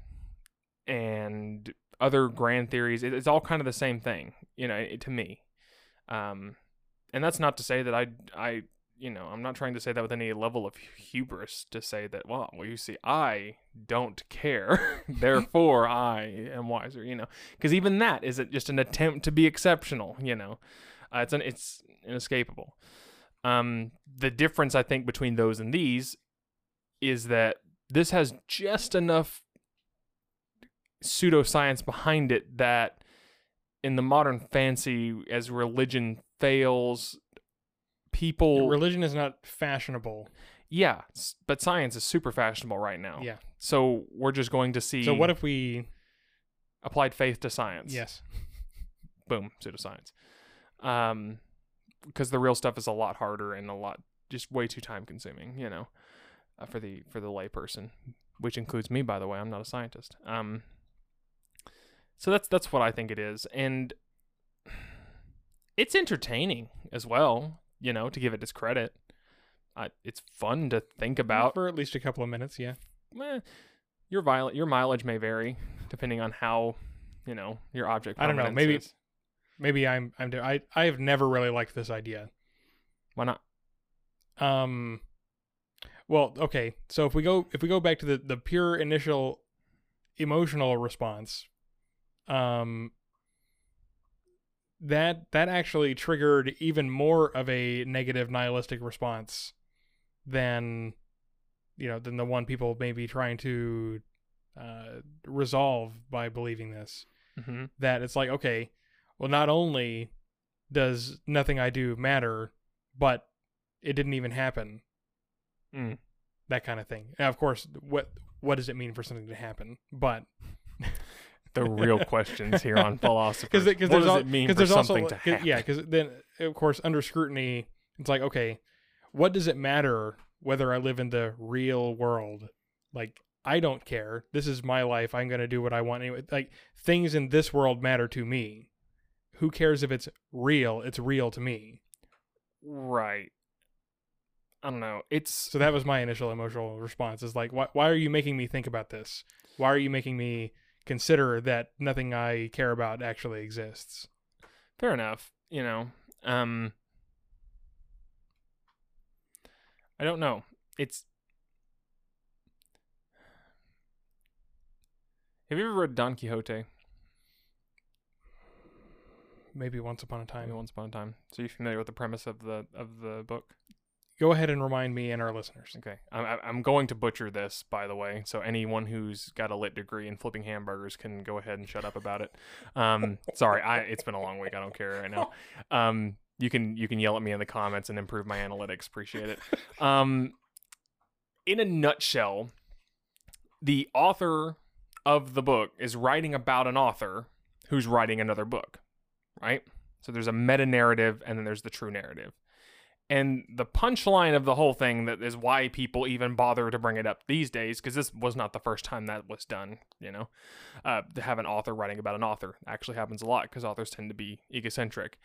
and other grand theories it, it's all kind of the same thing you know to me. Um and that's not to say that i i you know i'm not trying to say that with any level of hubris to say that well, well you see i don't care. *laughs* Therefore *laughs* i am wiser you know? Because even that is it just an attempt to be exceptional you know? Uh, it's an it's inescapable. Um the difference i think between those and these is that this has just enough pseudoscience behind it that in the modern fancy as religion fails people religion is not fashionable. yeah but science is super fashionable right now Yeah. so we're just going to see So what if we applied faith to science yes. *laughs* boom pseudoscience um because the real stuff is a lot harder and a lot just way too time consuming you know uh, for the for the layperson which includes me by the way i'm not a scientist um so that's that's what i think it is and *sighs* it's entertaining as well you know to give it its credit uh, it's fun to think about for at least a couple of minutes, yeah. Eh, your viol- your mileage may vary depending on how you know your object I don't know, maybe- is. Maybe I'm I'm I I have never really liked this idea. why not Um well, okay. So if we go if we go back to the the pure initial emotional response, um that that actually triggered even more of a negative nihilistic response than you know than the one people may be trying to uh, resolve by believing this mm-hmm. that it's like okay well not only does nothing i do matter but it didn't even happen Mm. that kind of thing now of course what what does it mean for something to happen but the real *laughs* questions here on philosophy. because what there's does al- it mean for there's something also to happen? yeah because then of course under scrutiny it's like okay what does it matter whether i live in the real world like i don't care this is my life i'm going to do what i want anyway like things in this world matter to me who cares if it's real it's real to me Right. I don't know. It's so that was my initial emotional response is like why, why are you making me think about this why are you making me consider that nothing i care about actually exists fair enough. You know, um, I don't know. It's Have you ever read Don Quixote? Maybe once upon a Maybe time. once upon a time. So you're familiar with the premise of the of the book? Go ahead and remind me and our listeners. Okay, I'm I'm- going to butcher this, by the way. So anyone who's got a lit degree in flipping hamburgers can go ahead and shut up about it. Um, sorry, I it's been a long week. I don't care right now. Um, you can you can yell at me in the comments and improve my analytics. Appreciate it. Um, in a nutshell, the author of the book is writing about an author who's writing another book, right? So there's a meta narrative and then there's the true narrative. And the punchline of the whole thing that is why people even bother to bring it up these days, because this was not the first time that was done, you know, uh, to have an author writing about an author actually happens a lot because authors tend to be egocentric.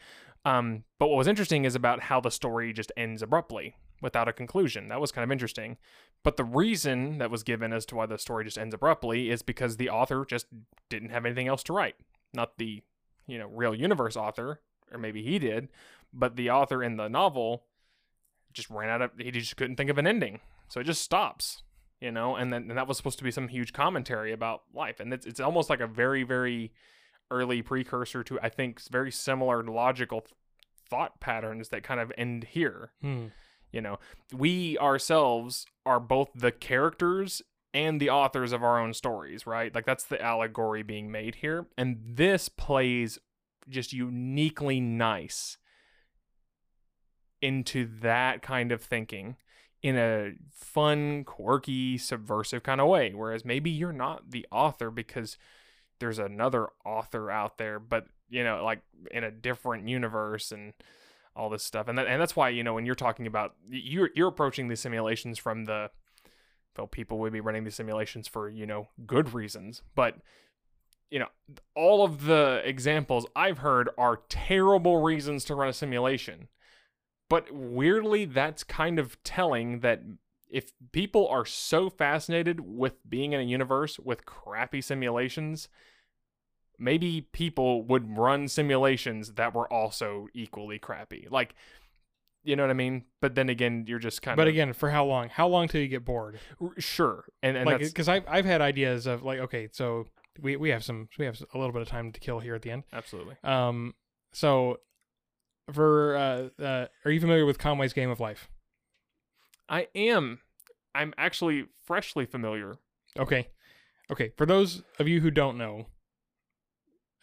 Um, but what was interesting is about how the story just ends abruptly without a conclusion. That was kind of interesting. But the reason that was given as to why the story just ends abruptly is because the author just didn't have anything else to write. Not the, you know, real universe author, or maybe he did, but the author in the novel just ran out of he just couldn't think of an ending. So it just stops. You know, and then and that was supposed to be some huge commentary about life. And it's it's almost like a very, very early precursor to I think very similar logical thought patterns that kind of end here. Hmm. You know, we ourselves are both the characters and the authors of our own stories, right? Like that's the allegory being made here. And this plays just uniquely nice into that kind of thinking in a fun, quirky, subversive kind of way. Whereas maybe you're not the author because there's another author out there, but you know, like in a different universe and all this stuff. And that, and that's why, you know, when you're talking about you're you're approaching the simulations from the well, people would be running these simulations for, you know, good reasons. But you know, all of the examples I've heard are terrible reasons to run a simulation. But weirdly, that's kind of telling that if people are so fascinated with being in a universe with crappy simulations, maybe people would run simulations that were also equally crappy. Like, you know what I mean? But then again, you're just kind of. But again, for how long? How long till you get bored? R- sure, and and like, because I've I've had ideas of like, okay, so we we have some we have a little bit of time to kill here at the end. absolutely Um, so for uh, uh are you familiar with Conway's Game of Life? I am. I'm actually freshly familiar. Okay. Okay. For those of you who don't know,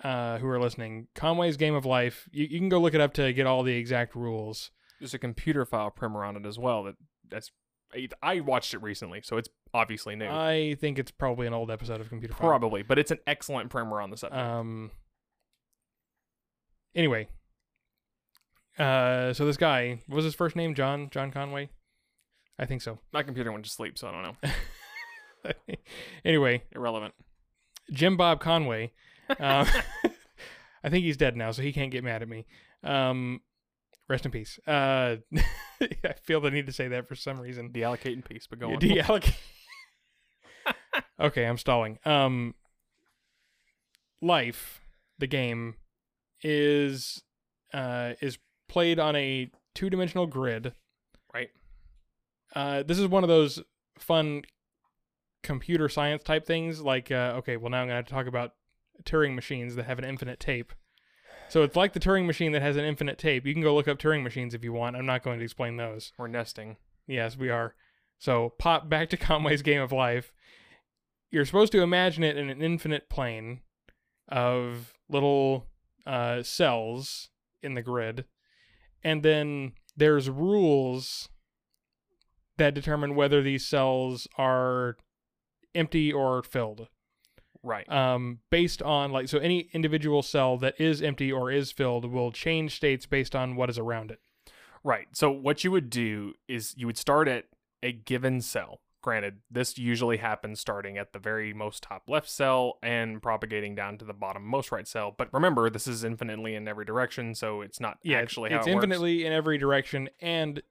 uh, who are listening, Conway's Game of Life, you, you can go look it up to get all the exact rules. There's a Computerphile primer on it as well. That that's I- I watched it recently, so it's obviously new. I think it's probably an old episode of Computerphile. Probably, but it's an excellent primer on the subject. Um. Anyway, uh, so this guy what was his first name John John Conway, I think so. My computer went to sleep, so I don't know. *laughs* anyway, Irrelevant. Jim Bob Conway. *laughs* Um, *laughs* I think he's dead now, so he can't get mad at me. Um, rest in peace. Uh, I feel the need to say that for some reason. Deallocate in peace, but go on. Deallocate. okay, I'm stalling. Um, life, the game, is uh is played on a two dimensional grid. Right. Uh, this is one of those fun computer science type things. Like, uh, okay, well now I'm gonna talk about Turing machines that have an infinite tape. So it's like the Turing machine that has an infinite tape. You can go look up Turing machines if you want. I'm not going to explain those. We're nesting. Yes, we are. So pop back to *laughs* Conway's Game of Life. You're supposed to imagine it in an infinite plane of little uh, cells in the grid, and then there's rules that determine whether these cells are empty or filled. Right. Um, based on like so, any individual cell that is empty or is filled will change states based on what is around it. Right. So what you would do is you would start at a given cell. Granted, this usually happens starting at the very most top left cell and propagating down to the bottom most right cell. But remember, this is infinitely in every direction, so it's not yeah, actually it's how it works. infinitely in every direction, and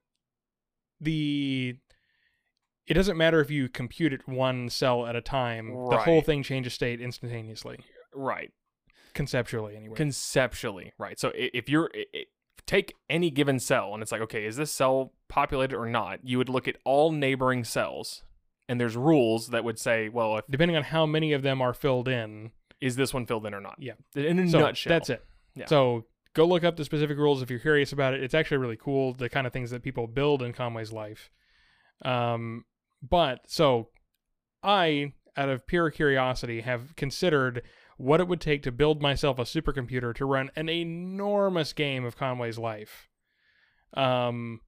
the it doesn't matter if you compute it one cell at a time. The whole thing changes state instantaneously, right. conceptually anyway. Conceptually, right. So if you're i i take any given cell and it's like, okay, is this cell populated or not? You would look at all neighboring cells and there's rules that would say, well, if depending on how many of them are filled in. is this one filled in or not? Yeah. In a So nutshell. that's it. Yeah. So go look up the specific rules if you're curious about it. It's actually really cool, the kind of things that people build in Conway's life. Um, but so I, out of pure curiosity, have considered what it would take to build myself a supercomputer to run an enormous game of Conway's life. Um,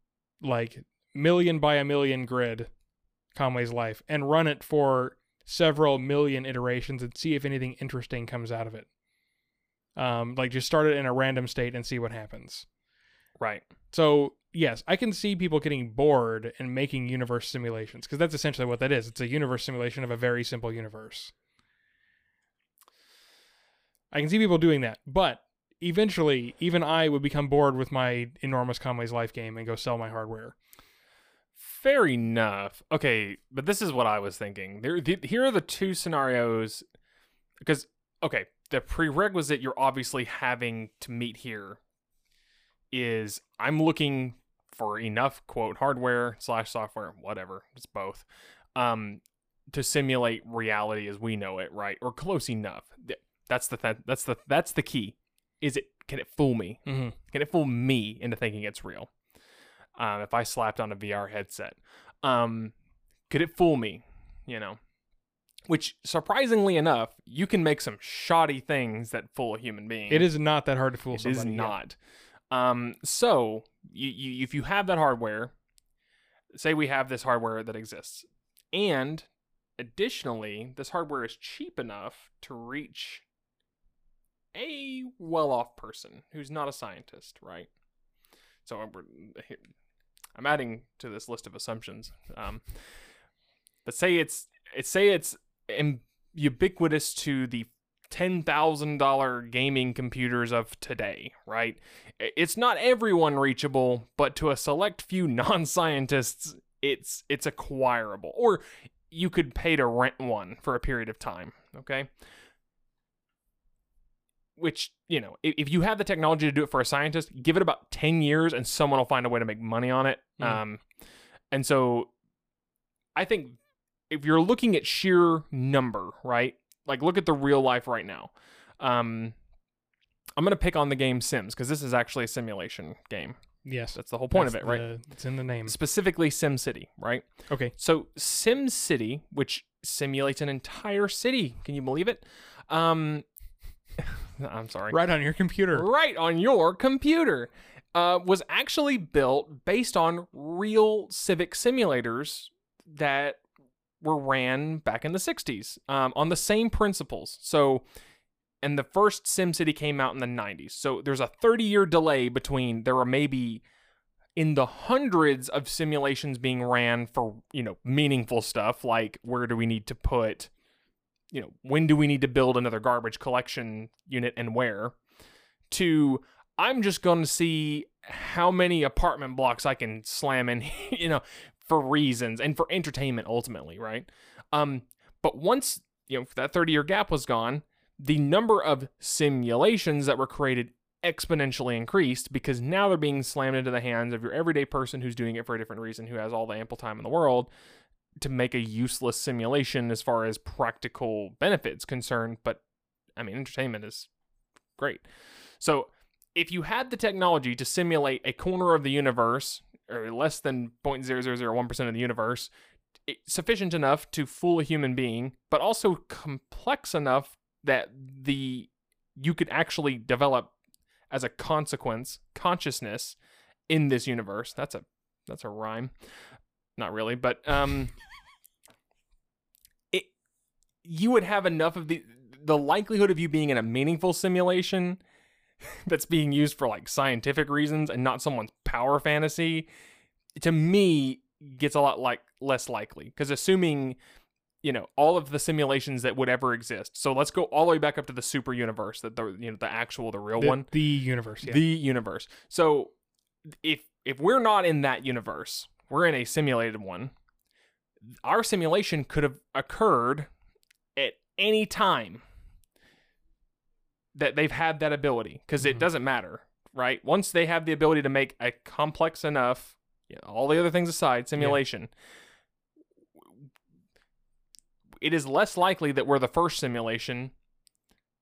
like million by a million grid Conway's life and run it for several million iterations and see if anything interesting comes out of it. Um, like just start it in a random state and see what happens. right. So yes, I can see people getting bored and making universe simulations because that's essentially what that is. It's a universe simulation of a very simple universe. I can see people doing that, but eventually, even I would become bored with my enormous Conway's Life game and go sell my hardware. Fair enough. Okay, but this is what I was thinking. There, th- here are the two scenarios. Because okay, the prerequisite you're obviously having to meet here is I'm looking for enough quote hardware slash software, whatever, it's both, um, to simulate reality as we know it, right, or close enough. That's the th- that's the that's the key. Is it can it fool me? Mm-hmm. Can it fool me into thinking it's real? Um, if I slapped on a VR headset, um, could it fool me? You know, which surprisingly enough, you can make some shoddy things that fool a human being. It is not that hard to fool It is somebody. yeah. not. Um, so you, you, if you have that hardware, say we have this hardware that exists, and additionally, this hardware is cheap enough to reach a well-off person who's not a scientist, right? So I'm, adding to this list of assumptions. Um, but say it's it say it's im- ubiquitous to the ten thousand dollar gaming computers of today, right? It's not everyone reachable, but to a select few *laughs* non-scientists, it's it's acquirable, or you could pay to rent one for a period of time. Okay. Which you know, if, you have the technology to do it for a scientist, give it about ten years, and someone will find a way to make money on it. Mhm. Um, and so, I think if you're looking at sheer number, right? Like look at the real life right now. Um, I'm gonna pick on the game Sims because this is actually a simulation game. Yes. That's the whole point That's of it, right? it's in the name. Specifically SimCity right? Okay. So SimCity which simulates an entire city, can you believe it? Um, *laughs* *laughs* I'm sorry. Right on your computer. Right on your computer. Uh, was actually built based on real civic simulators that were ran back in the 60s um, on the same principles. So, and the first SimCity came out in the 90s. So there's a 30 year delay between there are maybe in the hundreds of simulations being ran for, you know, meaningful stuff like where do we need to put, you know, when do we need to build another garbage collection unit and where, to I'm just going to see how many apartment blocks I can slam in, *laughs* you know, for reasons and for entertainment ultimately, right? Um, but once you know that 30 year gap was gone, the number of simulations that were created exponentially increased because now they're being slammed into the hands of your everyday person who's doing it for a different reason, who has all the ample time in the world to make a useless simulation as far as practical benefits concerned. But I mean, entertainment is great. So if you had the technology to simulate a corner of the universe or less than 0.0001% of the universe, sufficient enough to fool a human being, but also complex enough that the you could actually develop as a consequence consciousness in this universe. That's a that's a rhyme. Not really, but um *laughs* you would have enough of the the likelihood of you being in a meaningful simulation *laughs* that's being used for like scientific reasons and not someone's power fantasy to me gets a lot like less likely because assuming you know all of the simulations that would ever exist so let's go all the way back up to the super universe that the you know the actual the real The, one the universe. Yeah. the universe so if if we're not in that universe we're in a simulated one our simulation could have occurred any time that they've had that ability because it Mhm. doesn't matter right once they have the ability to make a complex enough you know, all the other things aside simulation it is less likely that we're the first simulation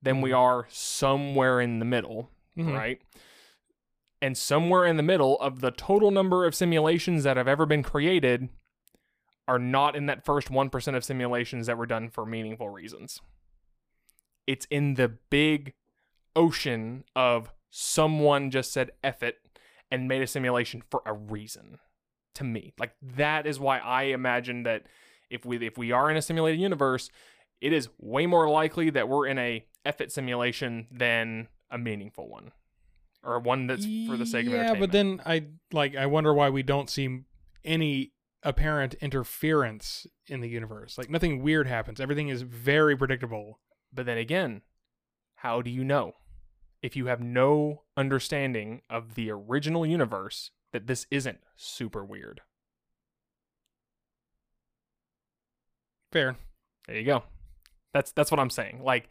than we Mhm. are somewhere in the middle, Mhm. right? And somewhere in the middle of the total number of simulations that have ever been created are not in that first 1% of simulations that were done for meaningful reasons. It's in the big ocean of someone just said F it and made a simulation for a reason to me. Like that is why I imagine that if we if we are in a simulated universe, it is way more likely that we're in a F it simulation than a meaningful one. Or one that's for the sake of yeah, but then I like I wonder why we don't see any apparent interference in the universe. Like nothing weird happens. Everything is very predictable. But then again, how do you know? If you have no understanding of the original universe, that this isn't super weird. Fair. There you go. That's that's what I'm saying. Like,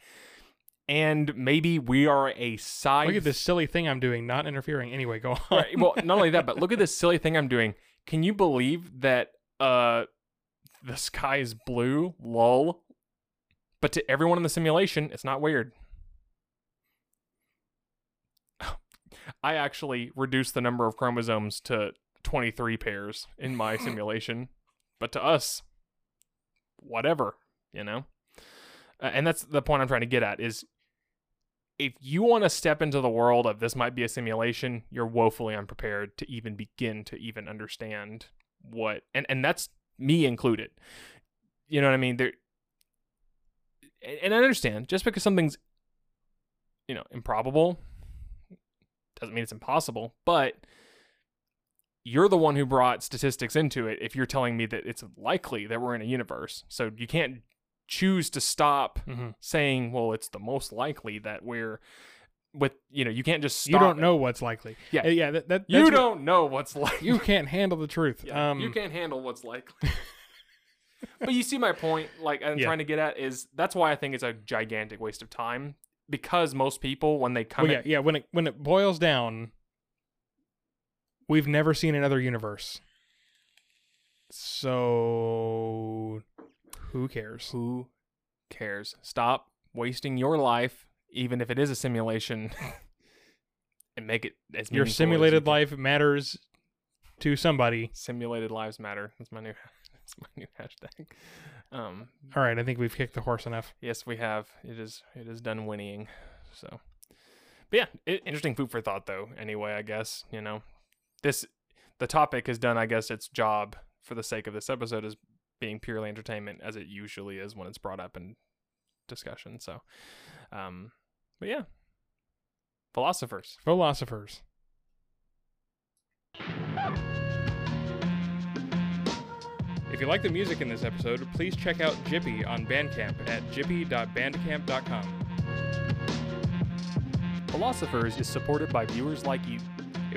and maybe we are a side. Look at this silly thing I'm doing, not interfering. Anyway, go on. Right. Well, not only that, but look at *laughs* this silly thing I'm doing. Can you believe that uh the sky is blue? Lol. But to everyone in the simulation, it's not weird. I actually reduced the number of chromosomes to 23 pairs in my *laughs* simulation, but to us, whatever, you know? Uh, and that's the point I'm trying to get at is if you want to step into the world of this might be a simulation, you're woefully unprepared to even begin to even understand what and and that's me included. You know what I mean? There and I understand just because something's you know, improbable doesn't mean it's impossible, but you're the one who brought statistics into it if you're telling me that it's likely that we're in a universe. So you can't choose to stop Mhm. saying, well, it's the most likely that we're with, you know, you can't just stop. You don't it. know what's likely. Yeah. Uh, yeah. That, that, You what- don't know what's *laughs* likely. You can't handle the truth. Yeah, um, you can't handle what's likely. *laughs* but you see my point. Like I'm Yeah. trying to get at is that's why I think it's a gigantic waste of time because most people when they come Well, yeah, in, yeah. When it when it boils down, we've never seen another universe. So, who cares? who cares? Stop wasting your life, even if it is a simulation, *laughs* and make it as Your meaningful as simulated you life matters to somebody. Simulated lives matter. That's my new. *laughs* That's my new hashtag. Um, All right, I think we've kicked the horse enough. Yes, we have. It is. It is done whinnying. So, but yeah, i interesting food for thought, though. Anyway, I guess you know, this the topic has done. I guess its job for the sake of this episode is being purely entertainment, as it usually is when it's brought up in discussion. So, um, but yeah, philosophers. Philosophers. If you like the music in this episode, please check out Jippy on Bandcamp at jippy.bandcamp.com. Philosophers is supported by viewers like you,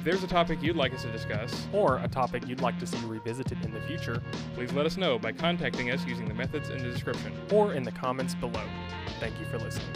If there's a topic you'd like us to discuss, or a topic you'd like to see revisited in the future, please let us know by contacting us using the methods in the description. or in the comments below. Thank you for listening.